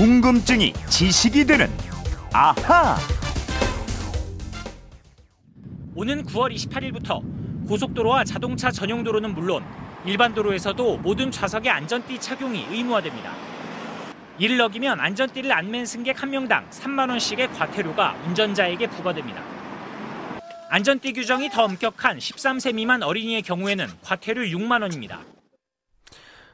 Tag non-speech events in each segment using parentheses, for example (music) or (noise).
궁금증이 지식이 되는 아하. 오는 9월 28일부터 고속도로와 자동차 전용 도로는 물론 일반 도로에서도 모든 좌석의 안전띠 착용이 의무화됩니다. 이를 어기면 안전띠를 안 맨 승객 한 명당 3만 원씩의 과태료가 운전자에게 부과됩니다. 안전띠 규정이 더 엄격한 13세 미만 어린이의 경우에는 과태료 6만 원입니다.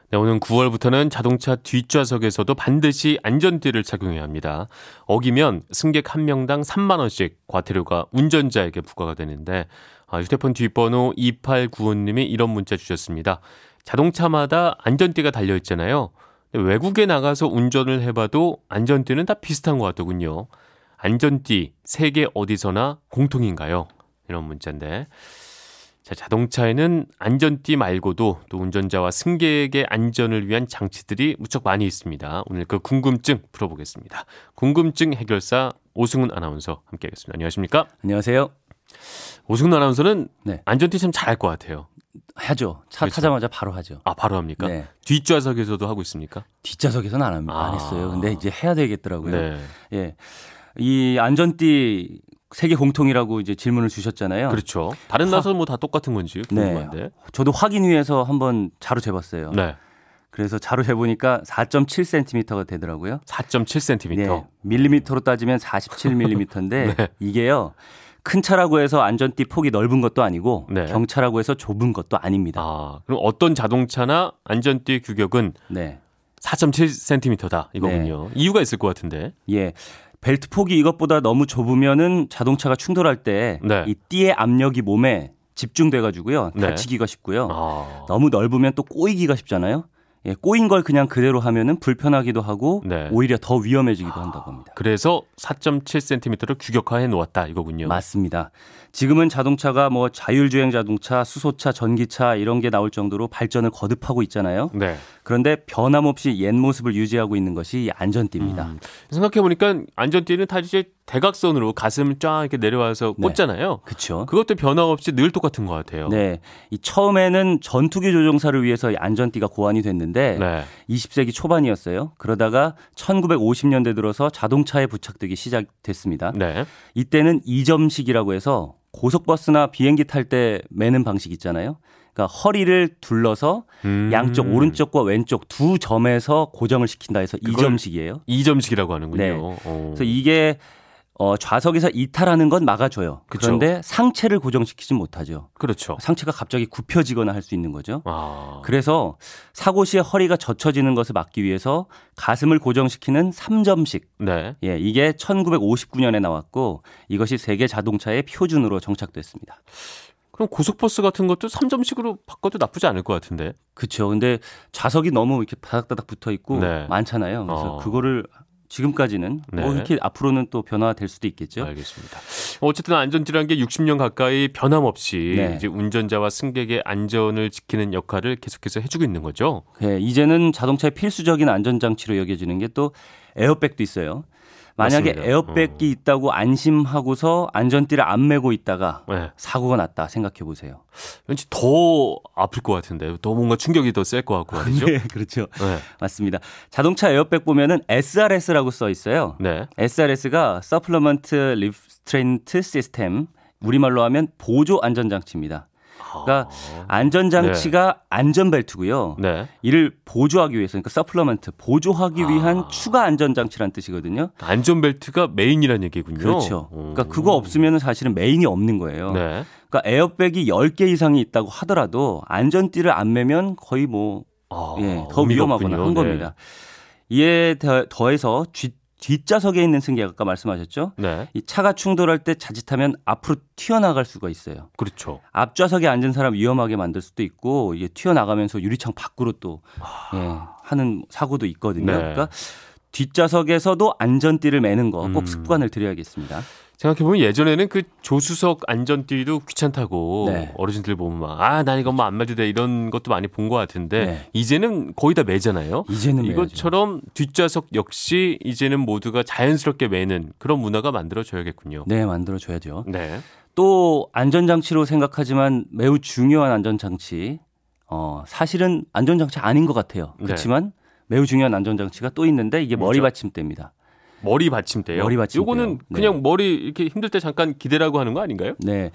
네, 오는 9월부터는 자동차 뒷좌석에서도 반드시 안전띠를 착용해야 합니다. 어기면 승객 한 명당 3만 원씩 과태료가 운전자에게 부과가 되는데 아, 휴대폰 뒷번호 2895님이 이런 문자 주셨습니다. 자동차마다 안전띠가 달려 있잖아요. 외국에 나가서 운전을 해봐도 안전띠는 다 비슷한 것 같더군요. 안전띠 세계 어디서나 공통인가요? 이런 문자인데 자, 자동차에는 안전띠 말고도 또 운전자와 승객의 안전을 위한 장치들이 무척 많이 있습니다. 오늘 그 궁금증 풀어보겠습니다. 궁금증 해결사 오승훈 아나운서 함께하겠습니다. 안녕하십니까? 안녕하세요. 오승훈 아나운서는 네. 안전띠 참 잘할 것 같아요. 하죠. 차 그렇죠. 타자마자 바로 하죠. 아 바로 합니까? 네. 뒷좌석에서도 하고 있습니까? 뒷좌석에서는 안, 합니다. 안 아. 했어요. 근데 이제 해야 되겠더라고요. 네. 예. 이 안전띠 세계 공통이라고 이제 질문을 주셨잖아요. 그렇죠. 다른 나라에서 뭐 다 똑같은 건지 네. 궁금한데. 저도 확인 위해서 한번 자로 재봤어요. 네. 그래서 자로 재보니까 4.7cm가 되더라고요. 4.7cm. 네. 밀리미터로 따지면 47mm인데 (laughs) 네. 이게요. 큰 차라고 해서 안전띠 폭이 넓은 것도 아니고 네. 경차라고 해서 좁은 것도 아닙니다. 아, 그럼 어떤 자동차나 안전띠 규격은 네. 4.7cm다 이거군요. 이유가 있을 것 같은데. 예. 벨트 폭이 이것보다 너무 좁으면은 자동차가 충돌할 때이 네. 띠의 압력이 몸에 집중돼 가지고요. 네. 다치기가 쉽고요. 아. 너무 넓으면 또 꼬이기가 쉽잖아요. 예, 꼬인 걸 그냥 그대로 하면은 불편하기도 하고 네. 오히려 더 위험해지기도 한다고 합니다. 그래서 4.7cm를 규격화해 놓았다 이거군요. 맞습니다. 지금은 자동차가 뭐 자율주행 자동차, 수소차, 전기차 이런 게 나올 정도로 발전을 거듭하고 있잖아요. 네. 그런데 변함없이 옛 모습을 유지하고 있는 것이 이 안전띠입니다. 음. 생각해 보니까 안전띠는 다 이제 대각선으로 가슴 쫙 이렇게 내려와서 네. 꽂잖아요. 그렇죠. 그것도 변함없이 늘 똑같은 것 같아요. 네. 이 처음에는 전투기 조종사를 위해서 이 안전띠가 고안이 됐는데 네. 20세기 초반이었어요. 그러다가 1950년대 들어서 자동차에 부착되기 시작됐습니다. 네. 이때는 이점식이라고 해서 고속버스나 비행기 탈 때 매는 방식 있잖아요. 그러니까 허리를 둘러서 음. 양쪽 오른쪽과 왼쪽 두 점에서 고정을 시킨다 해서 이점식이에요. 이점식이라고 하는군요. 네. 어. 그래서 이게 어, 좌석에서 이탈하는 건 막아줘요. 그쵸. 그런데 상체를 고정시키진 못하죠. 그렇죠. 상체가 갑자기 굽혀지거나 할 수 있는 거죠. 아. 그래서 사고 시에 허리가 젖혀지는 것을 막기 위해서 가슴을 고정시키는 3점식. 네. 예, 이게 1959년에 나왔고 이것이 세계 자동차의 표준으로 정착됐습니다. 그럼 고속버스 같은 것도 3점식으로 바꿔도 나쁘지 않을 것 같은데. 그렇죠. 근데 좌석이 너무 이렇게 바닥바닥 붙어 있고 네. 많잖아요. 그래서 어. 그거를 지금까지는 네. 뭐 이렇게 앞으로는 또 변화될 수도 있겠죠. 알겠습니다. 어쨌든 안전띠라는 게 60년 가까이 변함없이 네. 이제 운전자와 승객의 안전을 지키는 역할을 계속해서 해주고 있는 거죠. 예, 이제는 자동차의 필수적인 안전장치로 여겨지는 게 또 에어백도 있어요. 만약에 맞습니다. 에어백이 있다고 안심하고서 안전띠를 안 매고 있다가 네. 사고가 났다 생각해 보세요. 왠지 더 아플 것 같은데, 더 뭔가 충격이 더 셀 것 같고 말이죠. (laughs) 네, 그렇죠. 네. 맞습니다. 자동차 에어백 보면은 SRS라고 써 있어요. 네. SRS가 Supplement Restraint System 우리말로 하면 보조 안전장치입니다. 그러니까 안전장치가 안전벨트고요. 네. 이를 보조하기 위해서 그러니까 supplement 보조하기 위한 아. 추가 안전장치란 뜻이거든요. 안전벨트가 main이라는 얘기군요. 그렇죠. 오. 그러니까 그거 없으면 사실은 main이 없는 거예요. 네. 그러니까 에어백이 10개 이상이 있다고 하더라도 안전띠를 안 매면 거의 뭐 아, 예, 더 위험하거나. 한 네. 겁니다. 이에 더- 더해서 뒷, 뒷좌석에 있는 승객 아까 말씀하셨죠? 네. 이 차가 충돌할 때 자칫하면 앞으로 튀어나갈 수가 있어요. 그렇죠. 앞좌석에 앉은 사람 위험하게 만들 수도 있고 이게 튀어나가면서 유리창 밖으로 또 예, 하는 사고도 있거든요. 네. 그러니까 뒷좌석에서도 안전띠를 매는 거꼭 음. 습관을 들여야겠습니다. 생각해보면 예전에는 그 조수석 안전띠도 귀찮다고 네. 어르신들 보면 막, 아, 난 이거 뭐안 매도 돼. 이런 것도 많이 본 것 같은데, 네. 이제는 거의 다 매잖아요. 이제는 매야죠. 이것처럼 뒷좌석 역시 이제는 모두가 자연스럽게 매는 그런 문화가 만들어져야겠군요. 네, 만들어 줘야죠. 네. 또 안전장치로 생각하지만 매우 중요한 안전장치. 어, 사실은 안전장치 아닌 것 같아요. 네. 그렇지만 매우 중요한 안전장치가 또 있는데 이게 머리? 받침대입니다. 머리 받침대요. 머리 받침대요. 요거는 네. 그냥 머리 이렇게 힘들 때 잠깐 기대라고 하는 거 아닌가요? 네.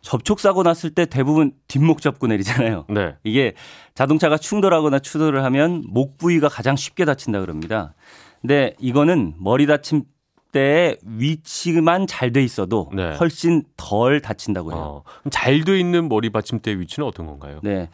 접촉 사고 났을 때 대부분 뒷목 잡고 내리잖아요. 네. 이게 자동차가 충돌하거나 추돌을 하면 목 부위가 가장 쉽게 다친다 그럽니다. 근데 이거는 머리 다침대의 위치만 잘 돼 있어도 네. 훨씬 덜 다친다고 해요. 어, 잘돼 있는 머리 받침대 위치는 어떤 건가요? 네.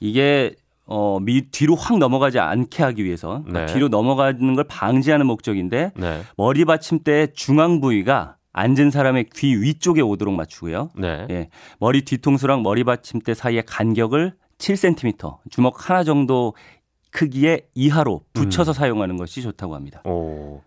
이게 어, 미, 뒤로 확 넘어가지 않게 하기 위해서 그러니까 네. 뒤로 넘어가는 걸 방지하는 목적인데 네. 머리 받침대의 중앙 부위가 앉은 사람의 귀 위쪽에 오도록 맞추고요. 네. 예. 머리 뒤통수랑 머리 받침대 사이의 간격을 7cm, 주먹 하나 정도 크기의 이하로 붙여서 음. 사용하는 것이 좋다고 합니다. 오.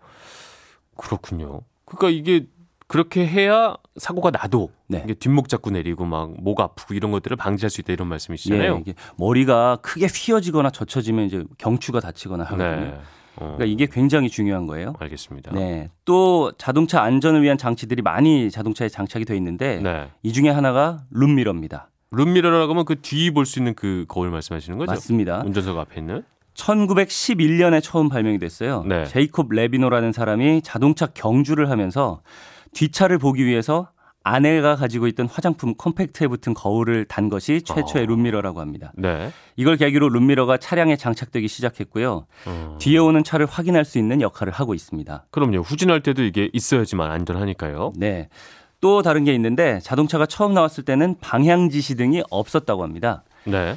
그렇군요. 그러니까 이게 그렇게 해야 사고가 나도 네. 뒷목 잡고 내리고 막 목 아프고 이런 것들을 방지할 수 있다 이런 말씀이시잖아요. 예, 머리가 크게 휘어지거나 젖혀지면 이제 경추가 다치거나 하거든요. 네. 어, 그러니까 이게 굉장히 중요한 거예요. 알겠습니다. 네. 또 자동차 안전을 위한 장치들이 많이 자동차에 장착이 돼 있는데 네. 이 중에 하나가 룸미러입니다. 룸미러라고 하면 그 뒤 볼 수 있는 그 거울 말씀하시는 거죠? 맞습니다. 운전석 앞에 있는. 1911년에 처음 발명이 됐어요. 네. 제이콥 레비노라는 사람이 자동차 경주를 하면서 뒷차를 보기 위해서 아내가 가지고 있던 화장품 컴팩트에 붙은 거울을 단 것이 최초의 어. 룸미러라고 합니다. 네. 이걸 계기로 룸미러가 차량에 장착되기 시작했고요. 어. 뒤에 오는 차를 확인할 수 있는 역할을 하고 있습니다. 그럼요. 후진할 때도 이게 있어야지만 안전하니까요. 네. 또 다른 게 있는데 자동차가 처음 나왔을 때는 방향 지시 등이 없었다고 합니다. 네.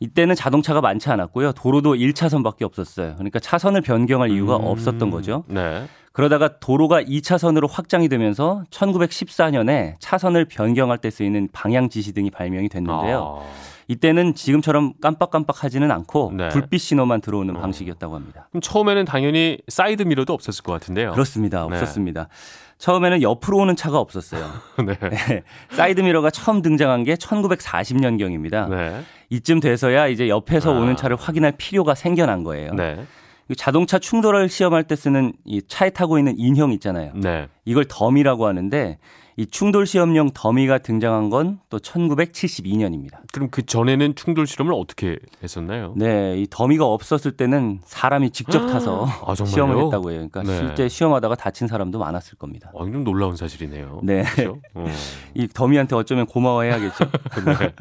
이때는 자동차가 많지 않았고요. 도로도 1차선밖에 없었어요. 그러니까 차선을 변경할 이유가 음, 없었던 거죠. 네. 그러다가 도로가 2차선으로 확장이 되면서 1914년에 차선을 변경할 때 쓰이는 방향 지시 등이 발명이 됐는데요. 아, 이때는 지금처럼 깜빡깜빡하지는 않고 네. 불빛 신호만 들어오는 어. 방식이었다고 합니다. 그럼 처음에는 당연히 사이드 미러도 없었을 것 같은데요. 그렇습니다. 네. 없었습니다. 처음에는 옆으로 오는 차가 없었어요. (laughs) 네. 사이드 미러가 처음 등장한 게 1940년경입니다. 네. 이쯤 돼서야 이제 옆에서 아. 오는 차를 확인할 필요가 생겨난 거예요. 자동차 충돌을 시험할 때 쓰는 이 차에 타고 있는 인형 있잖아요. 네. 이걸 dummy라고 하는데 이 충돌 시험용 dummy가 등장한 건 또 1972년입니다. 그럼 그 전에는 충돌 실험을 어떻게 했었나요? 네, 이 dummy가 없었을 때는 사람이 직접 타서 아? 시험을 했다고 해요. 그러니까 네. 실제 시험하다가 다친 사람도 많았을 겁니다. 아, 좀 놀라운 사실이네요. 네. 그렇죠? 어. (laughs) 이 dummy한테 어쩌면 고마워해야겠죠. (laughs) 네.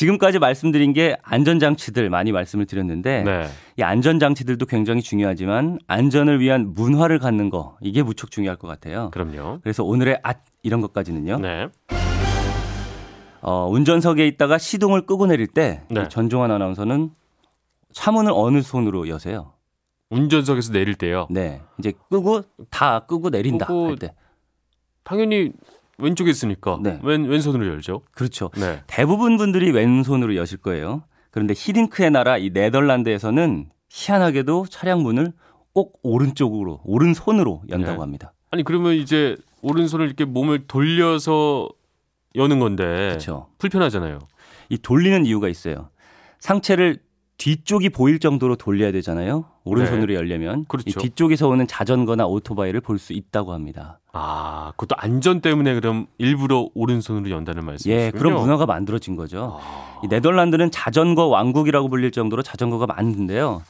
지금까지 말씀드린 게 안전장치들 많이 말씀을 드렸는데 네. 이 안전장치들도 굉장히 중요하지만 안전을 위한 문화를 갖는 거 이게 무척 중요할 것 같아요. 그럼요. 그래서 오늘의 앗 이런 것까지는요. 네. 어, 운전석에 있다가 시동을 끄고 내릴 때 네. 이 전종환 아나운서는 차문을 어느 손으로 여세요? 운전석에서 내릴 때요. 네. 이제 끄고 다 끄고 내린다 끄고 할 때. 당연히 왼쪽에 있으니까 네. 왼 왼손으로 열죠. 그렇죠. 네. 대부분 분들이 왼손으로 여실 거예요. 그런데 히딩크의 나라 이 네덜란드에서는 희한하게도 차량 문을 꼭 오른쪽으로 오른손으로 연다고 네. 합니다. 아니 그러면 이제 오른손을 이렇게 몸을 돌려서 여는 건데 그렇죠. 불편하잖아요. 이 돌리는 이유가 있어요. 상체를 뒤쪽이 보일 정도로 돌려야 되잖아요. 오른손으로 열려면 그렇죠. 이 뒤쪽에서 오는 자전거나 오토바이를 볼 수 있다고 합니다. 아, 그것도 안전 때문에 그럼 일부러 오른손으로 연다는 말씀이시군요. 예, 그런 문화가 만들어진 거죠. 아, 이 네덜란드는 자전거 왕국이라고 불릴 정도로 자전거가 많은데요.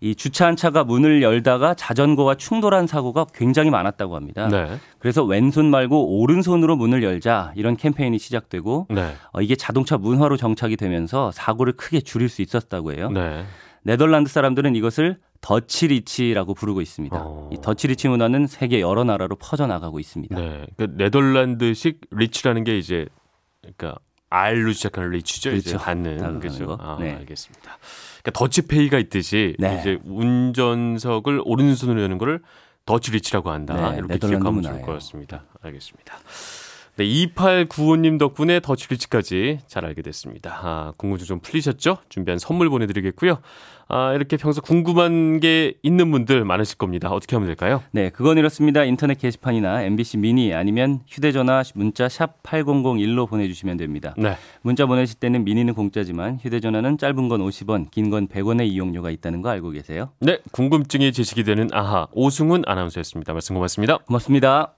이 주차한 차가 문을 열다가 자전거와 충돌한 사고가 굉장히 많았다고 합니다. 네. 그래서 왼손 말고 오른손으로 문을 열자 이런 캠페인이 시작되고 네. 어, 이게 자동차 문화로 정착이 되면서 사고를 크게 줄일 수 있었다고 해요. 네. 네덜란드 사람들은 이것을 Dutch reach라고 부르고 있습니다. 어. 이 Dutch reach 문화는 세계 여러 나라로 퍼져나가고 있습니다. 네. 그러니까 네덜란드식 reach라는 게 이제 그러니까 R로 시작하는 reach죠. 이제 그렇죠. 닿는 닿는 그죠. 거. 아, 네. 알겠습니다. 그러니까 더치페이가 있듯이 네. 이제 운전석을 오른손으로 여는 거를 Dutch reach라고 한다. 네, 이렇게 기억하면 좋을 문화예요. 것 같습니다. 알겠습니다. 네, 2895님 덕분에 Dutch reach까지 잘 알게 됐습니다. 아, 궁금증 좀 풀리셨죠? 준비한 선물 보내드리겠고요. 아, 이렇게 평소 궁금한 게 있는 분들 많으실 겁니다. 어떻게 하면 될까요? 네, 그건 이렇습니다. 인터넷 게시판이나 MBC 미니 아니면 휴대전화 문자 샵 8001로 보내주시면 됩니다. 네. 문자 보내실 때는 미니는 공짜지만 휴대전화는 짧은 건 50원, 긴 건 100원의 이용료가 있다는 거 알고 계세요? 네, 궁금증이 제시이 되는 아하 오승훈 아나운서였습니다. 말씀 고맙습니다. 고맙습니다.